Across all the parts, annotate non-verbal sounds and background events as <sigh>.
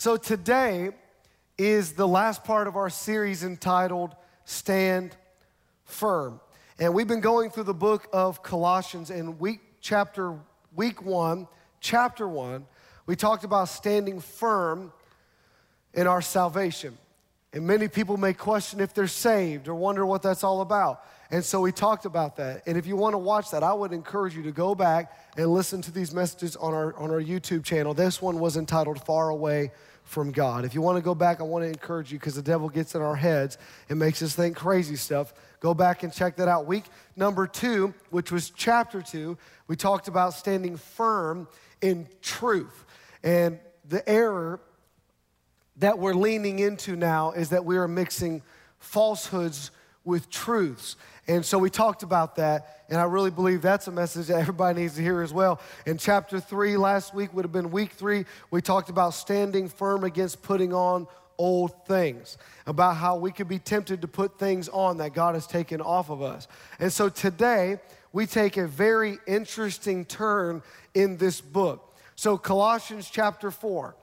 So today is the last part of our series entitled Stand Firm. And we've been going through the book of Colossians in week chapter week 1, chapter 1, we talked about standing firm in our salvation. And many people may question if they're saved or wonder what that's all about. And so we talked about that. And if you want to watch that, I would encourage you to go back and listen to these messages on our, on our YouTube channel. This one was entitled Far Away from God. If you want to go back, I want to encourage you because the devil gets in our heads and makes us think crazy stuff. Go back and check that out. Week number two, which was chapter two, we talked about standing firm in truth. And the error that we're leaning into now is that we are mixing falsehoods with truths. And so we talked about that, and I really believe that's a message that everybody needs to hear as well. In chapter three, last week would have been week three, we talked about standing firm against putting on old things, about how we could be tempted to put things on that God has taken off of us. And so today, we take a very interesting turn in this book. So, Colossians chapter 4.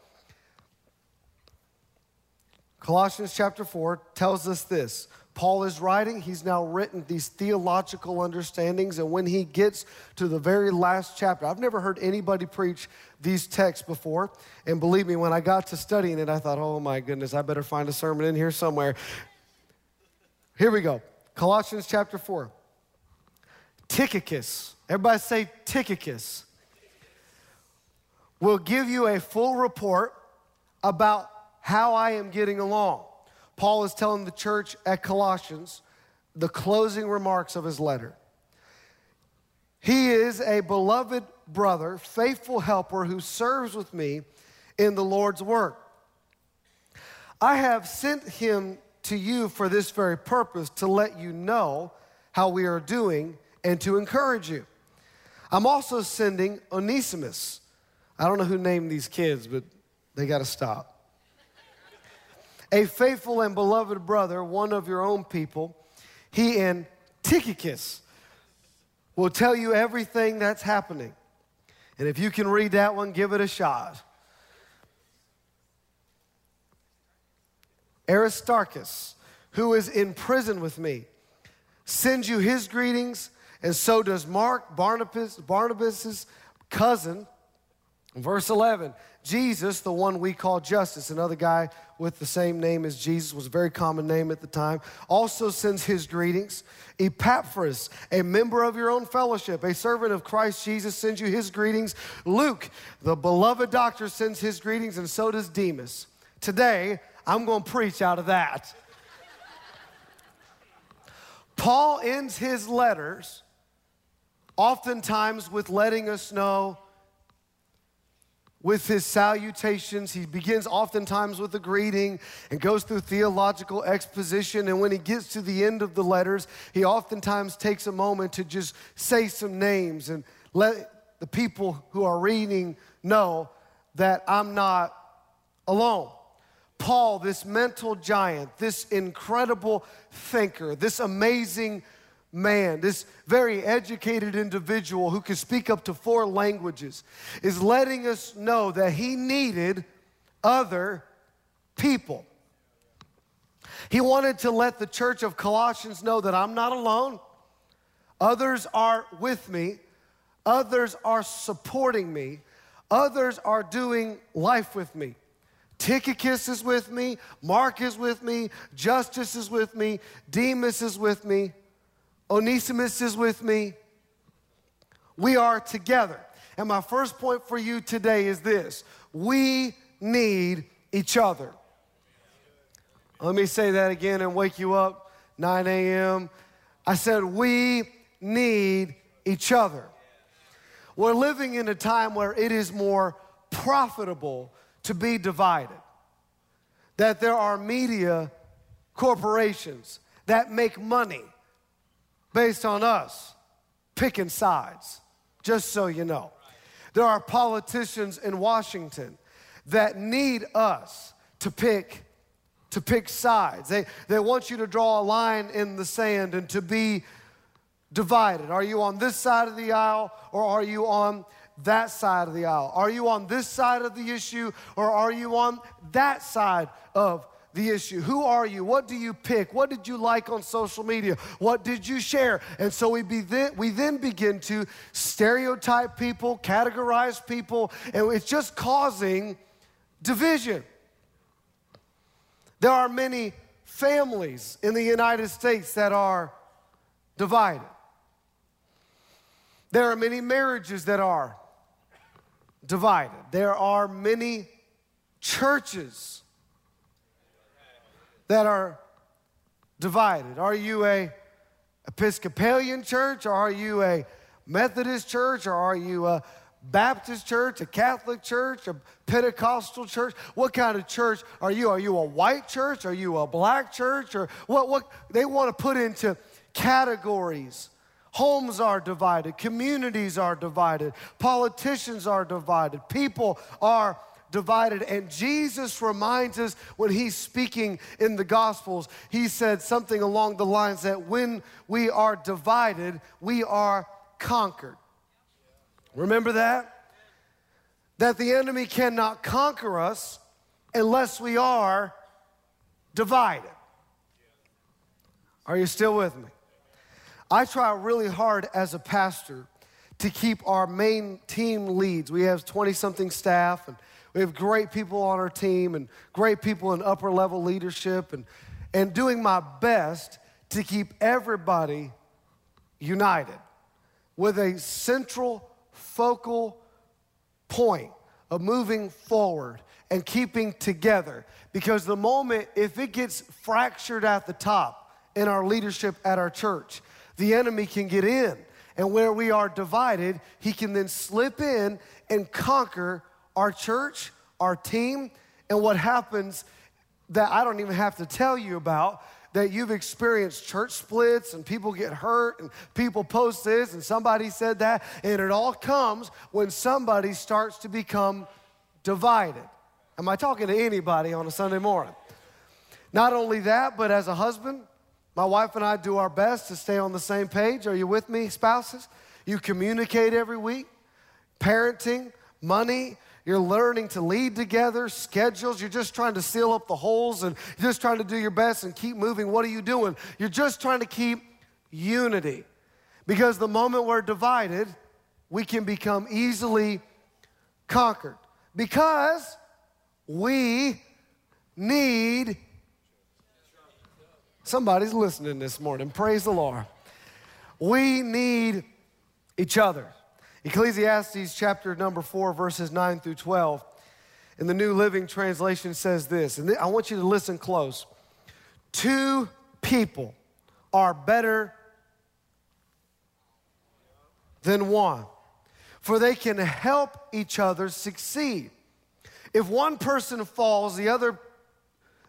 Colossians chapter 4 tells us this. Paul is writing, he's now written these theological understandings, and when he gets to the very last chapter, I've never heard anybody preach these texts before. And believe me, when I got to studying it, I thought, oh my goodness, I better find a sermon in here somewhere. Here we go Colossians chapter 4. Tychicus, everybody say Tychicus, will give you a full report about how I am getting along. Paul is telling the church at Colossians the closing remarks of his letter. He is a beloved brother, faithful helper who serves with me in the Lord's work. I have sent him to you for this very purpose to let you know how we are doing and to encourage you. I'm also sending Onesimus. I don't know who named these kids, but they got to stop. A faithful and beloved brother, one of your own people, he and Tychicus will tell you everything that's happening. And if you can read that one, give it a shot. Aristarchus, who is in prison with me, sends you his greetings and so does Mark, Barnabas, Barnabas's cousin. Verse 11, Jesus, the one we call Justus, another guy with the same name as Jesus, was a very common name at the time, also sends his greetings. Epaphras, a member of your own fellowship, a servant of Christ Jesus, sends you his greetings. Luke, the beloved doctor, sends his greetings, and so does Demas. Today, I'm going to preach out of that. Paul ends his letters oftentimes with letting us know with his salutations. He begins oftentimes with a greeting and goes through theological exposition. And when he gets to the end of the letters, he oftentimes takes a moment to just say some names and let the people who are reading know that I'm not alone. Paul, this mental giant, this incredible thinker, this amazing man, this very educated individual who could speak up to four languages, is letting us know that he needed other people. He wanted to let the church of Colossians know that I'm not alone. Others are with me. Others are supporting me. Others are doing life with me. Tychicus is with me. Mark is with me. Justus is with me. Demas is with me. Onesimus is with me. We are together. And my first point for you today is this we need each other. Let me say that again and wake you up 9 a.m. I said, we need each other. We're living in a time where it is more profitable to be divided, that there are media corporations that make money based on us picking sides, just so you know. There are politicians in Washington that need us to pick to pick sides. They, they want you to draw a line in the sand and to be divided. Are you on this side of the aisle or are you on that side of the aisle? Are you on this side of the issue or are you on that side of the issue. Who are you? What do you pick? What did you like on social media? What did you share? And so we, be then, we then begin to stereotype people, categorize people, and it's just causing division. There are many families in the United States that are divided. There are many marriages that are divided. There are many churches that are divided. Are you a Episcopalian church or are you a Methodist church or are you a Baptist church, a Catholic church, a Pentecostal church? What kind of church are you? Are you a white church? Are you a black church? Or what, what they want to put into categories. Homes are divided, communities are divided, politicians are divided, people are divided. And Jesus reminds us when he's speaking in the Gospels, he said something along the lines that when we are divided, we are conquered. Remember that? That the enemy cannot conquer us unless we are divided. Are you still with me? I try really hard as a pastor to keep our main team leads. We have 20 something staff, and we have great people on our team and great people in upper level leadership and, and doing my best to keep everybody united with a central focal point of moving forward and keeping together. Because the moment, if it gets fractured at the top in our leadership at our church, the enemy can get in. And where we are divided, he can then slip in and conquer our church, our team, and what happens that I don't even have to tell you about that you've experienced church splits and people get hurt and people post this and somebody said that and it all comes when somebody starts to become divided. Am I talking to anybody on a Sunday morning? Not only that, but as a husband, my wife and I do our best to stay on the same page. Are you with me, spouses? You communicate every week. Parenting, money, you're learning to lead together, schedules. You're just trying to seal up the holes and you're just trying to do your best and keep moving. What are you doing? You're just trying to keep unity. Because the moment we're divided, we can become easily conquered. Because we need somebody's listening this morning. Praise the Lord. We need each other. Ecclesiastes chapter number 4, verses 9 through 12. In the New Living Translation says this, and I want you to listen close. Two people are better than one, for they can help each other succeed. If one person falls, the other,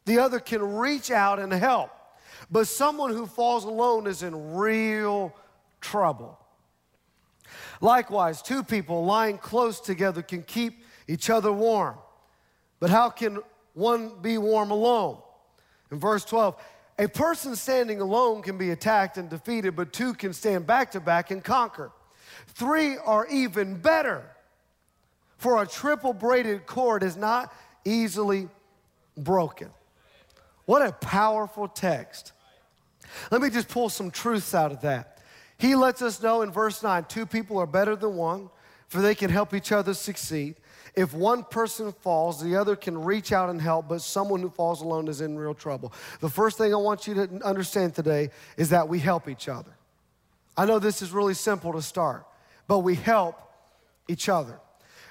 the other can reach out and help. But someone who falls alone is in real trouble. Likewise, two people lying close together can keep each other warm. But how can one be warm alone? In verse 12, a person standing alone can be attacked and defeated, but two can stand back to back and conquer. Three are even better, for a triple braided cord is not easily broken. What a powerful text. Let me just pull some truths out of that. He lets us know in verse 9 two people are better than one, for they can help each other succeed. If one person falls, the other can reach out and help, but someone who falls alone is in real trouble. The first thing I want you to understand today is that we help each other. I know this is really simple to start, but we help each other.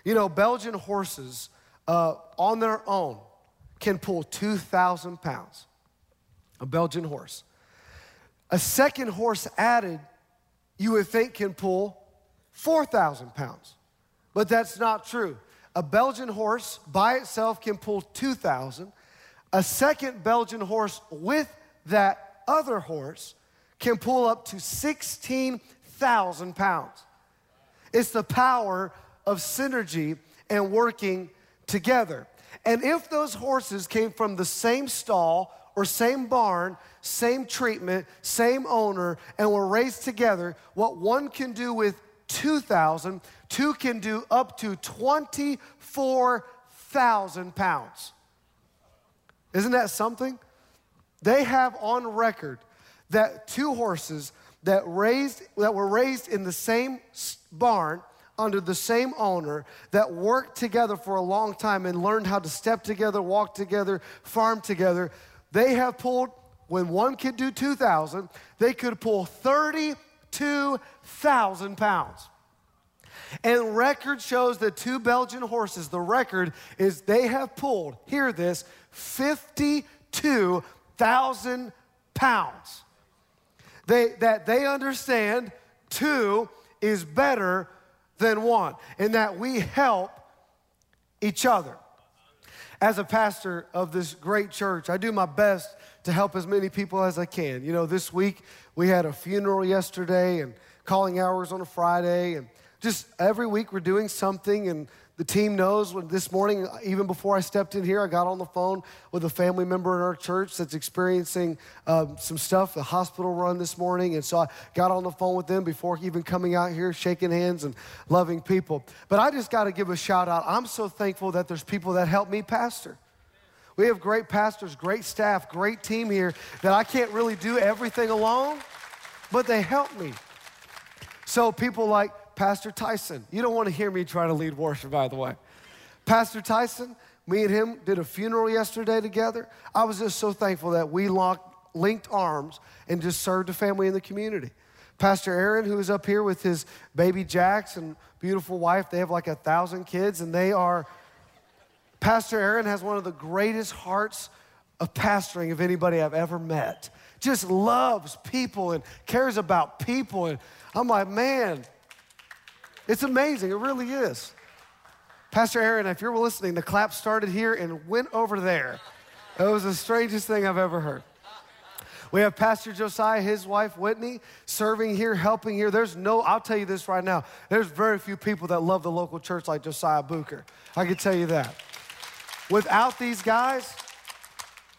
You know, Belgian horses uh, on their own can pull 2,000 pounds. A Belgian horse. A second horse added you would think can pull 4,000 pounds. But that's not true. A Belgian horse by itself can pull 2,000. A second Belgian horse with that other horse can pull up to 16,000 pounds. It's the power of synergy and working together. And if those horses came from the same stall or same barn, same treatment, same owner, and were raised together, what one can do with 2,000, two can do up to 24,000 pounds. Isn't that something? They have on record that two horses that raised that were raised in the same barn under the same owner that worked together for a long time and learned how to step together, walk together, farm together. They have pulled when one could do 2,000, they could pull 32,000 pounds. And record shows that two Belgian horses, the record is they have pulled, hear this, 52,000 pounds. They, that they understand two is better than one, and that we help each other. As a pastor of this great church, I do my best to help as many people as I can. You know, this week we had a funeral yesterday and calling hours on a Friday, and just every week we're doing something, and the team knows when this morning, even before I stepped in here, I got on the phone with a family member in our church that's experiencing um, some stuff, the hospital run this morning. And so I got on the phone with them before even coming out here, shaking hands and loving people. But I just got to give a shout out. I'm so thankful that there's people that help me pastor. We have great pastors, great staff, great team here that I can't really do everything alone, but they help me. So people like Pastor Tyson. You don't want to hear me try to lead worship, by the way. Pastor Tyson, me and him did a funeral yesterday together. I was just so thankful that we locked, linked arms and just served a family in the community. Pastor Aaron, who is up here with his baby Jax and beautiful wife, they have like a thousand kids, and they are. Pastor Aaron has one of the greatest hearts of pastoring of anybody I've ever met. Just loves people and cares about people. And I'm like, man, it's amazing. It really is. Pastor Aaron, if you're listening, the clap started here and went over there. It was the strangest thing I've ever heard. We have Pastor Josiah, his wife Whitney, serving here, helping here. There's no, I'll tell you this right now, there's very few people that love the local church like Josiah Booker. I can tell you that. Without these guys,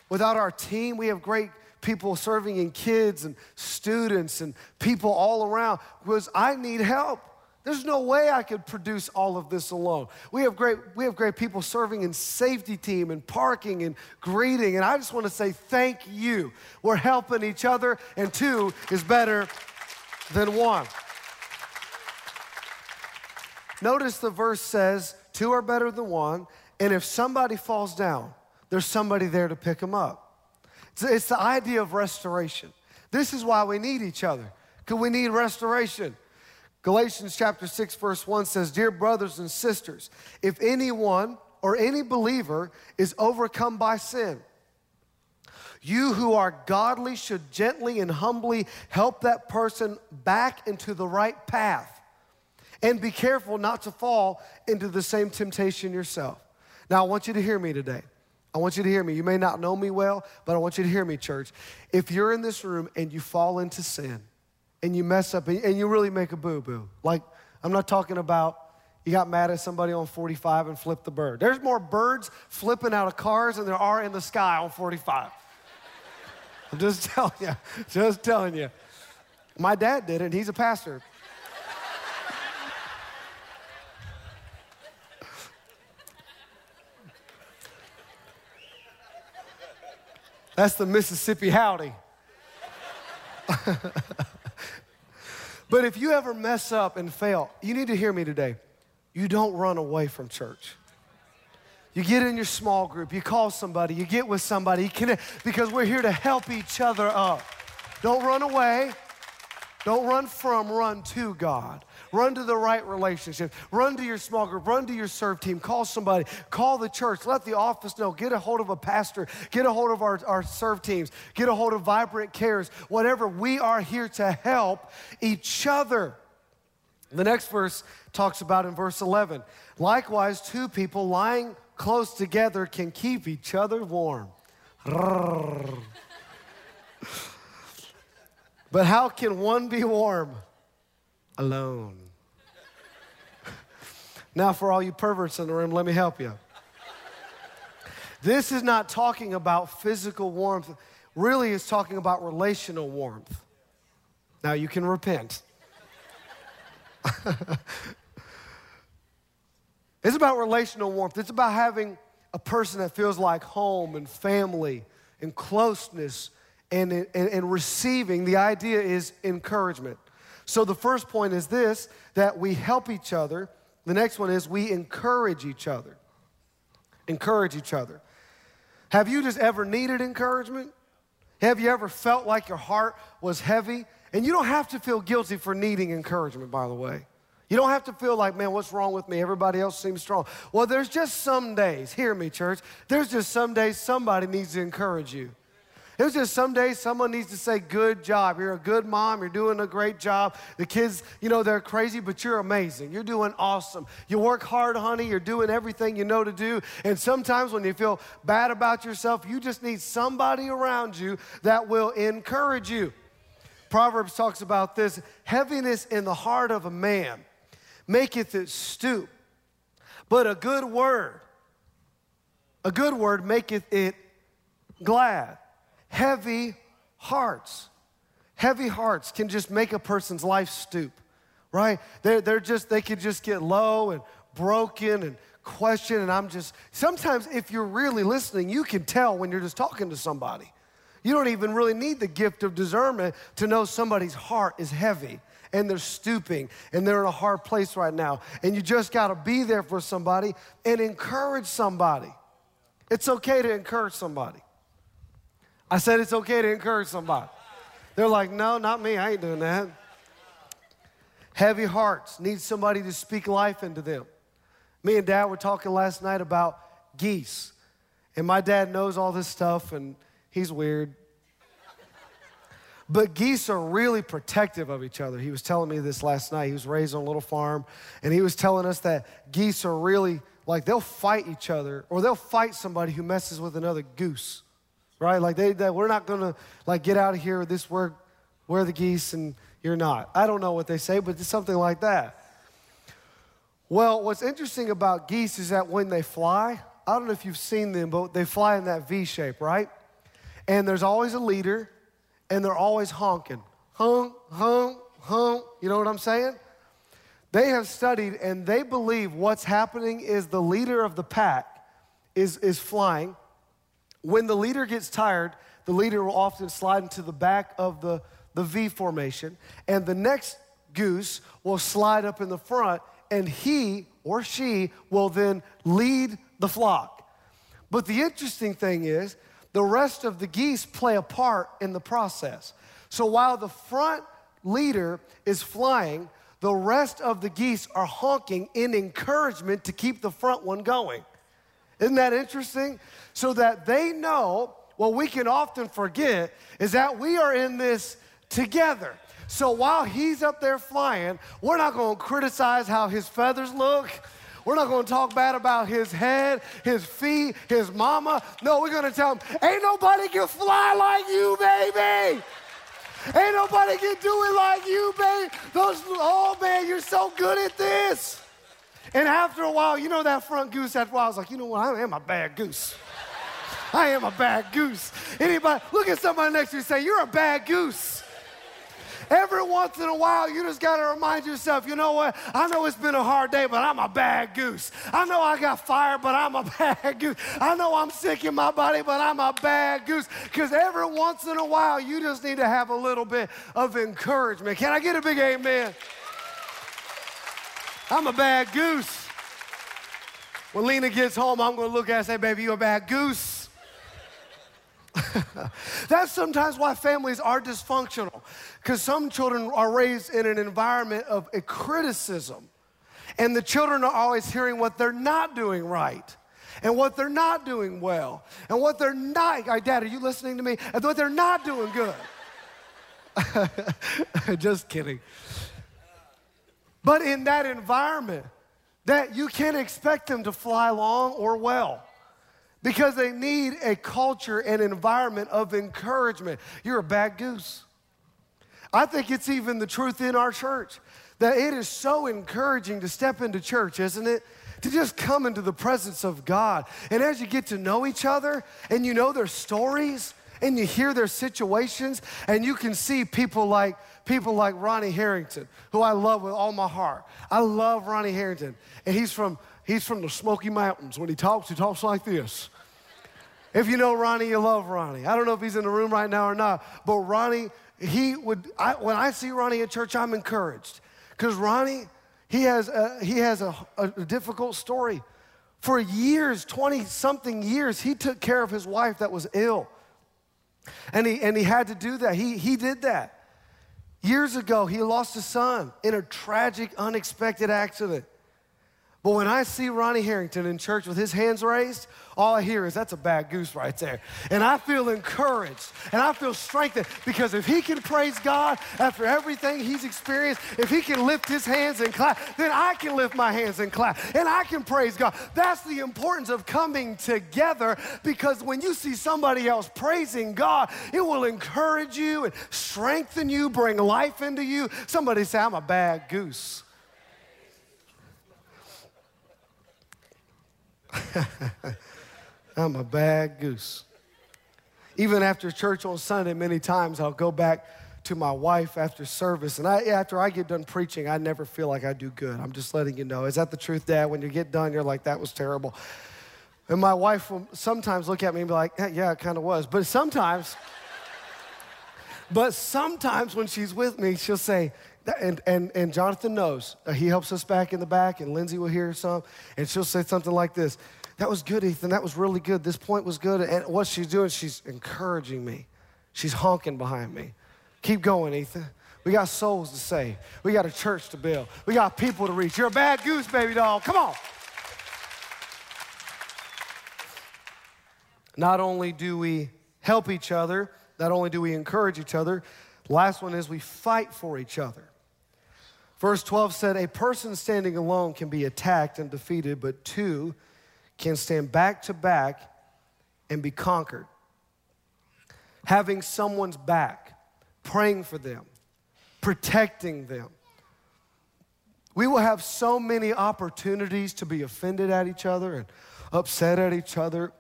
without our team, we have great people serving in kids and students and people all around because I need help. There's no way I could produce all of this alone. We have great, we have great people serving in safety team and parking and greeting. And I just want to say thank you. We're helping each other, and two is better than one. Notice the verse says, two are better than one, and if somebody falls down, there's somebody there to pick them up. It's, it's the idea of restoration. This is why we need each other, because we need restoration. Galatians chapter 6, verse 1 says, Dear brothers and sisters, if anyone or any believer is overcome by sin, you who are godly should gently and humbly help that person back into the right path. And be careful not to fall into the same temptation yourself. Now, I want you to hear me today. I want you to hear me. You may not know me well, but I want you to hear me, church. If you're in this room and you fall into sin, and you mess up and you really make a boo boo. Like, I'm not talking about you got mad at somebody on 45 and flipped the bird. There's more birds flipping out of cars than there are in the sky on 45. <laughs> I'm just telling you, just telling you. My dad did it, he's a pastor. That's the Mississippi howdy. <laughs> But if you ever mess up and fail, you need to hear me today. You don't run away from church. You get in your small group, you call somebody, you get with somebody, you connect, because we're here to help each other up. Don't run away. Don't run from, run to God. Run to the right relationship. Run to your small group. Run to your serve team. Call somebody. Call the church. Let the office know. Get a hold of a pastor. Get a hold of our, our serve teams. Get a hold of Vibrant Cares. Whatever. We are here to help each other. The next verse talks about in verse 11. Likewise, two people lying close together can keep each other warm. But how can one be warm alone? now, for all you perverts in the room, let me help you. This is not talking about physical warmth, really, it's talking about relational warmth. Now, you can repent. <laughs> It's about relational warmth. It's about having a person that feels like home and family and closeness and, and, and receiving. The idea is encouragement. So the first point is this that we help each other. The next one is we encourage each other. Encourage each other. Have you just ever needed encouragement? Have you ever felt like your heart was heavy? And you don't have to feel guilty for needing encouragement, by the way. You don't have to feel like, man, what's wrong with me? Everybody else seems strong. Well, there's just some days, hear me, church, there's just some days somebody needs to encourage you. There's just some days someone needs to say, Good job. You're a good mom. You're doing a great job. The kids, you know, they're crazy, but you're amazing. You're doing awesome. You work hard, honey. You're doing everything you know to do. And sometimes when you feel bad about yourself, you just need somebody around you that will encourage you. Proverbs talks about this heaviness in the heart of a man maketh it stoop, but a good word, a good word maketh it glad. Heavy hearts, heavy hearts can just make a person's life stoop, right? They're, they're just, they could just get low and broken and question. And I'm just, sometimes if you're really listening, you can tell when you're just talking to somebody. You don't even really need the gift of discernment to know somebody's heart is heavy and they're stooping and they're in a hard place right now. And you just got to be there for somebody and encourage somebody. It's okay to encourage somebody. I said it's okay to encourage somebody. They're like, no, not me. I ain't doing that. Heavy hearts need somebody to speak life into them. Me and dad were talking last night about geese. And my dad knows all this stuff and he's weird. But geese are really protective of each other. He was telling me this last night. He was raised on a little farm, and he was telling us that geese are really like they'll fight each other or they'll fight somebody who messes with another goose, right? Like they, that we're not gonna like get out of here. This we're we're the geese and you're not. I don't know what they say, but it's something like that. Well, what's interesting about geese is that when they fly, I don't know if you've seen them, but they fly in that V shape, right? And there's always a leader and they're always honking. Honk, honk, honk. You know what I'm saying? They have studied and they believe what's happening is the leader of the pack is, is flying. When the leader gets tired, the leader will often slide into the back of the, the V formation, and the next goose will slide up in the front, and he or she will then lead the flock. But the interesting thing is, the rest of the geese play a part in the process. So while the front leader is flying, the rest of the geese are honking in encouragement to keep the front one going. Isn't that interesting? So that they know what we can often forget is that we are in this together. So while he's up there flying, we're not going to criticize how his feathers look. We're not going to talk bad about his head, his feet, his mama. No, we're going to tell him, ain't nobody can fly like you, baby. Ain't nobody can do it like you, baby. Those, oh man, you're so good at this. And after a while, you know that front goose, after a while, I was like, you know what, I am a bad goose. I am a bad goose. Anybody, look at somebody next to you and say, you're a bad goose. Every once in a while, you just got to remind yourself, you know what? I know it's been a hard day, but I'm a bad goose. I know I got fired, but I'm a <laughs> bad goose. I know I'm sick in my body, but I'm a bad goose. Because every once in a while, you just need to have a little bit of encouragement. Can I get a big amen? I'm a bad goose. When Lena gets home, I'm to look at her and say, baby, you're a bad goose. <laughs> That's sometimes why families are dysfunctional, because some children are raised in an environment of criticism, and the children are always hearing what they're not doing right. And what they're not doing well, and what they're not, Dad, are you listening to me? And what they're not doing good. <laughs> Just kidding. But in that environment, that you can't expect them to fly long or well because they need a culture and environment of encouragement. You're a bad goose. I think it's even the truth in our church that it is so encouraging to step into church, isn't it? To just come into the presence of God. And as you get to know each other and you know their stories and you hear their situations and you can see people like people like Ronnie Harrington, who I love with all my heart. I love Ronnie Harrington. And he's from He's from the Smoky Mountains. When he talks, he talks like this. If you know Ronnie, you love Ronnie. I don't know if he's in the room right now or not, but Ronnie, he would, I, when I see Ronnie at church, I'm encouraged. Because Ronnie, he has, a, he has a, a difficult story. For years, 20 something years, he took care of his wife that was ill. And he, and he had to do that. He, he did that. Years ago, he lost a son in a tragic, unexpected accident. But when I see Ronnie Harrington in church with his hands raised, all I hear is that's a bad goose right there. And I feel encouraged and I feel strengthened because if he can praise God after everything he's experienced, if he can lift his hands and clap, then I can lift my hands and clap and I can praise God. That's the importance of coming together because when you see somebody else praising God, it will encourage you and strengthen you, bring life into you. Somebody say, I'm a bad goose. <laughs> I'm a bad goose. Even after church on Sunday, many times I'll go back to my wife after service. And I, after I get done preaching, I never feel like I do good. I'm just letting you know. Is that the truth, Dad? When you get done, you're like, that was terrible. And my wife will sometimes look at me and be like, yeah, it kind of was. But sometimes, <laughs> but sometimes when she's with me, she'll say, and, and, and Jonathan knows. Uh, he helps us back in the back, and Lindsay will hear some, and she'll say something like this That was good, Ethan. That was really good. This point was good. And what she's doing, she's encouraging me. She's honking behind me. Keep going, Ethan. We got souls to save. We got a church to build. We got people to reach. You're a bad goose, baby doll. Come on. Not only do we help each other, not only do we encourage each other, last one is we fight for each other. Verse 12 said, A person standing alone can be attacked and defeated, but two can stand back to back and be conquered. Having someone's back, praying for them, protecting them. We will have so many opportunities to be offended at each other and upset at each other.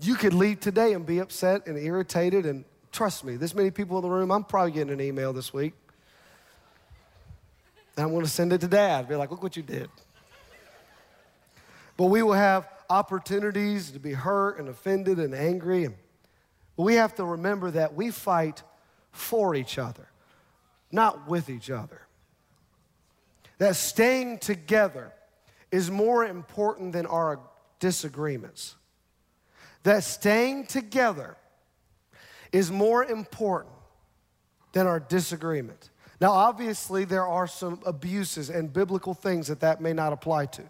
You could leave today and be upset and irritated, and trust me, this many people in the room, I'm probably getting an email this week and I'm going to send it to dad. Be like, look what you did. But we will have opportunities to be hurt and offended and angry. But we have to remember that we fight for each other, not with each other. That staying together is more important than our disagreements. That staying together is more important than our disagreement. Now, obviously, there are some abuses and biblical things that that may not apply to.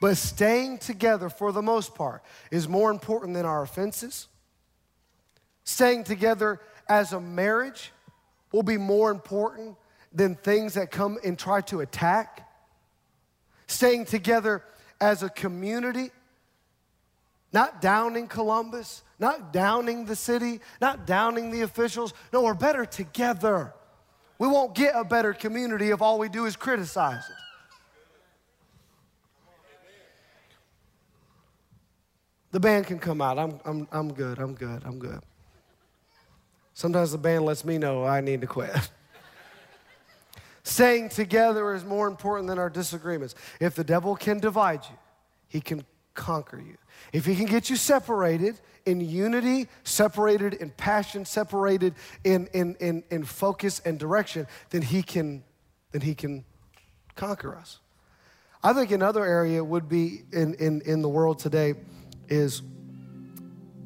But staying together for the most part is more important than our offenses. Staying together as a marriage will be more important than things that come and try to attack. Staying together as a community, not downing Columbus, not downing the city, not downing the officials. No, we're better together. We won't get a better community if all we do is criticize it. The band can come out. I'm, I'm, I'm good. I'm good. I'm good. Sometimes the band lets me know I need to quit. <laughs> Staying together is more important than our disagreements. If the devil can divide you, he can conquer you. If he can get you separated, in unity, separated in passion, separated in, in, in, in focus and direction, then he can then he can conquer us. I think another area would be in, in, in the world today is,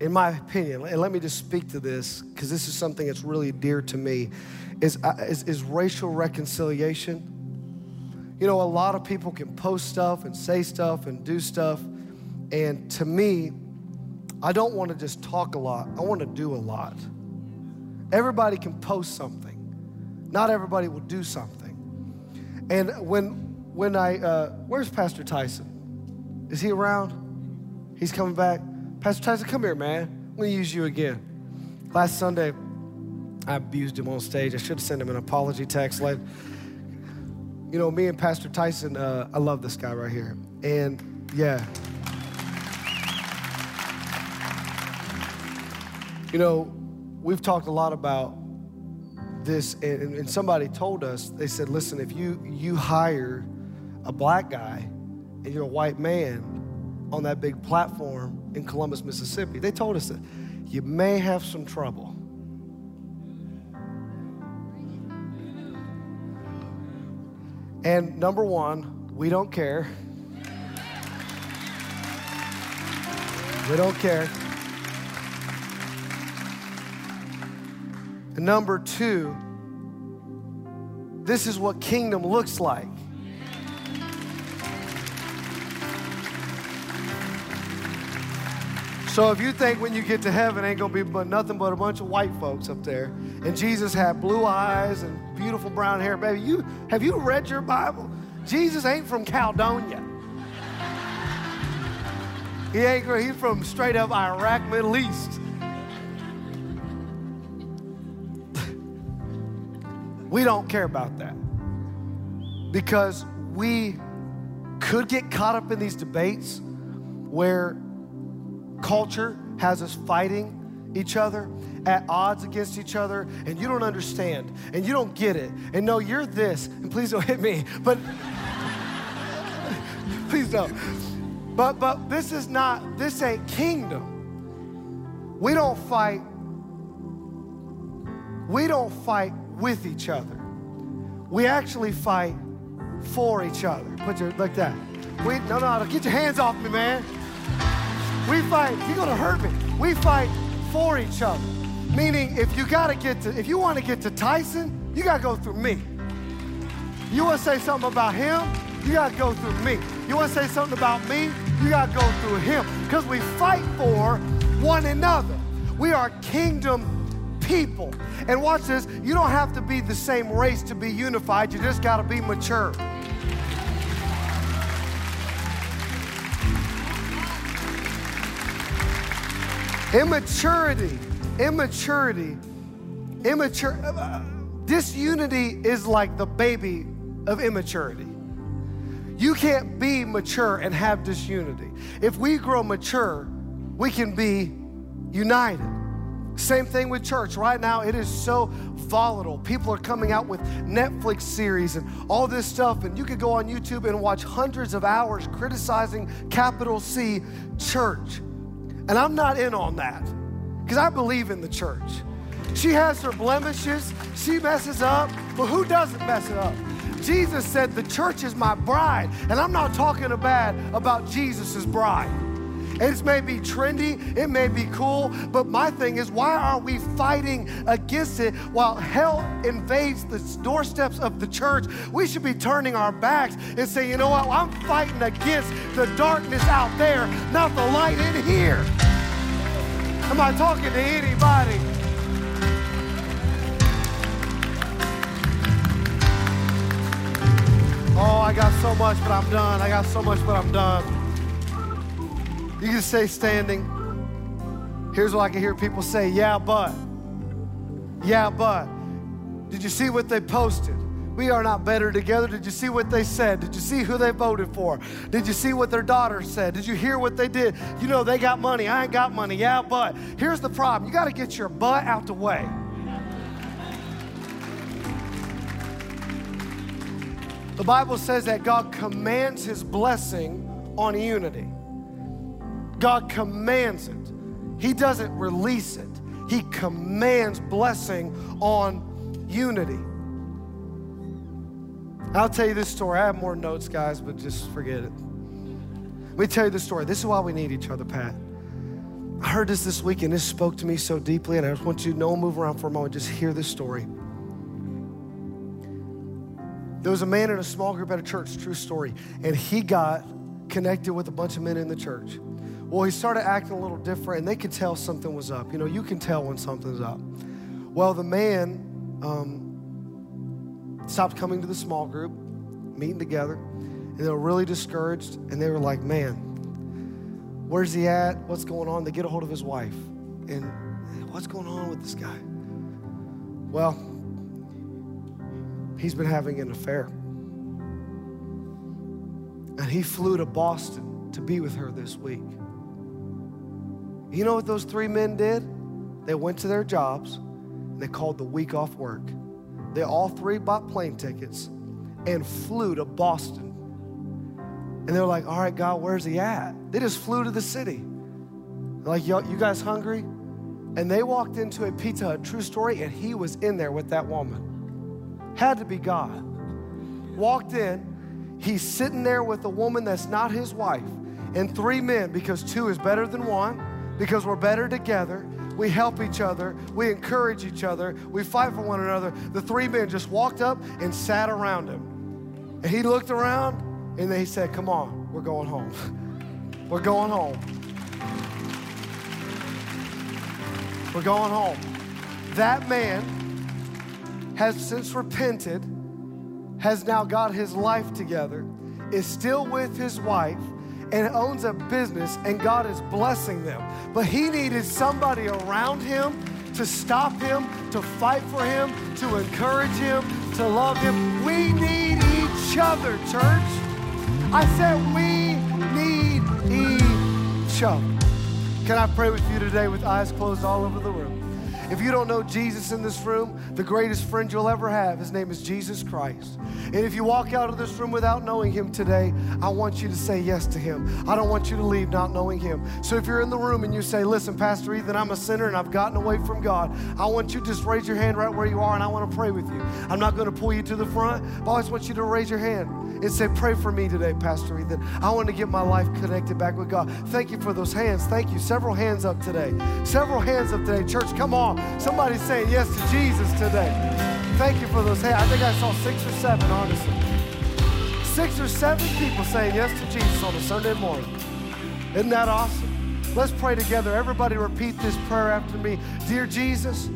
in my opinion, and let me just speak to this because this is something that's really dear to me, is, uh, is, is racial reconciliation. You know, a lot of people can post stuff and say stuff and do stuff, and to me, I don't want to just talk a lot, I want to do a lot. Everybody can post something, not everybody will do something. And when, when I, uh, where's Pastor Tyson? Is he around? He's coming back. Pastor Tyson, come here, man. I'm going to use you again. Last Sunday, I abused him on stage. I should sent him an apology text. Like, you know, me and Pastor Tyson, uh, I love this guy right here. And yeah, You know, we've talked a lot about this, and, and somebody told us, they said, listen, if you, you hire a black guy and you're a white man, on that big platform in Columbus, Mississippi. They told us that you may have some trouble. And number one, we don't care. We don't care. And number two, this is what kingdom looks like. So if you think when you get to heaven ain't gonna be but nothing but a bunch of white folks up there, and Jesus had blue eyes and beautiful brown hair, baby, you have you read your Bible? Jesus ain't from Caledonia. He ain't he's from straight up Iraq, Middle East. We don't care about that because we could get caught up in these debates where culture has us fighting each other, at odds against each other, and you don't understand, and you don't get it, and no, you're this, and please don't hit me, but <laughs> please don't. But but this is not, this ain't kingdom. We don't fight, we don't fight with each other. We actually fight for each other. Put your like that. We no no, get your hands off me, man. We fight, you're gonna hurt me. We fight for each other. Meaning, if you gotta get to, if you wanna get to Tyson, you gotta go through me. You wanna say something about him, you gotta go through me. You wanna say something about me, you gotta go through him. Because we fight for one another. We are kingdom people. And watch this, you don't have to be the same race to be unified, you just gotta be mature. Immaturity, immaturity, immature. Uh, disunity is like the baby of immaturity. You can't be mature and have disunity. If we grow mature, we can be united. Same thing with church. Right now, it is so volatile. People are coming out with Netflix series and all this stuff, and you could go on YouTube and watch hundreds of hours criticizing capital C church. And I'm not in on that because I believe in the church. She has her blemishes, she messes up, but who doesn't mess it up? Jesus said, The church is my bride. And I'm not talking bad about Jesus' bride. It may be trendy, it may be cool, but my thing is, why are we fighting against it while hell invades the doorsteps of the church? We should be turning our backs and saying, you know what, I'm fighting against the darkness out there, not the light in here. Am I talking to anybody? Oh, I got so much, but I'm done. I got so much, but I'm done. You can stay standing. Here's what I can hear people say yeah, but. Yeah, but. Did you see what they posted? We are not better together. Did you see what they said? Did you see who they voted for? Did you see what their daughter said? Did you hear what they did? You know, they got money. I ain't got money. Yeah, but. Here's the problem you got to get your butt out the way. The Bible says that God commands his blessing on unity. God commands it. He doesn't release it. He commands blessing on unity. I'll tell you this story. I have more notes, guys, but just forget it. Let me tell you the story. This is why we need each other, Pat. I heard this this week and this spoke to me so deeply, and I just want you to know, move around for a moment, just hear this story. There was a man in a small group at a church, true story, and he got connected with a bunch of men in the church. Well, he started acting a little different, and they could tell something was up. You know, you can tell when something's up. Well, the man um, stopped coming to the small group, meeting together, and they were really discouraged, and they were like, man, where's he at? What's going on? They get a hold of his wife, and what's going on with this guy? Well, he's been having an affair. And he flew to Boston to be with her this week. You know what those three men did? They went to their jobs and they called the week off work. They all three bought plane tickets and flew to Boston. And they're like, all right, God, where's he at? They just flew to the city. Like, yo, you guys hungry? And they walked into a Pizza Hut, true story, and he was in there with that woman. Had to be God. Walked in, he's sitting there with a woman that's not his wife, and three men, because two is better than one, because we're better together. We help each other, we encourage each other, we fight for one another. The three men just walked up and sat around him. And he looked around and then he said, Come on, we're going home. <laughs> we're going home. We're going home. That man has since repented, has now got his life together, is still with his wife, and owns a business, and God is blessing them. But he needed somebody around him to stop him, to fight for him, to encourage him, to love him. We need each other, church. I said, we need each other. Can I pray with you today with eyes closed all over the room? If you don't know Jesus in this room, the greatest friend you'll ever have, his name is Jesus Christ. And if you walk out of this room without knowing him today, I want you to say yes to him. I don't want you to leave not knowing him. So if you're in the room and you say, Listen, Pastor Ethan, I'm a sinner and I've gotten away from God, I want you to just raise your hand right where you are and I want to pray with you. I'm not going to pull you to the front, but I just want you to raise your hand and say, Pray for me today, Pastor Ethan. I want to get my life connected back with God. Thank you for those hands. Thank you. Several hands up today. Several hands up today. Church, come on. Somebody's saying yes to Jesus today. Thank you for those hands. I think I saw six or seven, honestly. Six or seven people saying yes to Jesus on a Sunday morning. Isn't that awesome? Let's pray together. Everybody repeat this prayer after me. Dear Jesus,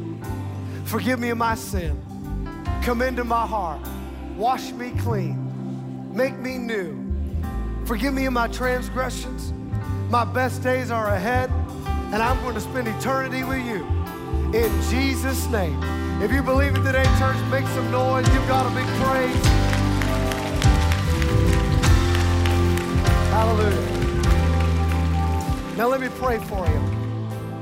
forgive me of my sin. Come into my heart. Wash me clean. Make me new. Forgive me of my transgressions. My best days are ahead, and I'm going to spend eternity with you. In Jesus' name. If you believe it today, church, make some noise. Give God a big praise. Hallelujah. Now, let me pray for you.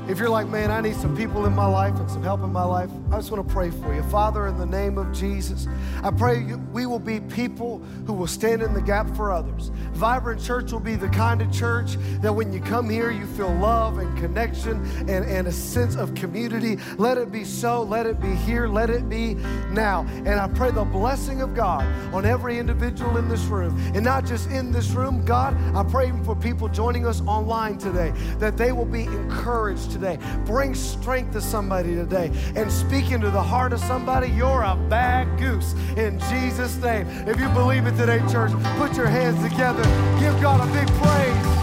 If you're like, man, I need some people in my life and some help in my life, I just want to pray for you. Father, in the name of Jesus, I pray we will be people who will stand in the gap for others. Vibrant Church will be the kind of church that when you come here, you feel love and connection and, and a sense of community. Let it be so. Let it be here. Let it be now. And I pray the blessing of God on every individual in this room. And not just in this room, God, I pray for people joining us online today that they will be encouraged today. Bring strength to somebody today. And speak into the heart of somebody, you're a bad goose in Jesus' name. If you believe it today, church, put your hands together. Give God a big praise.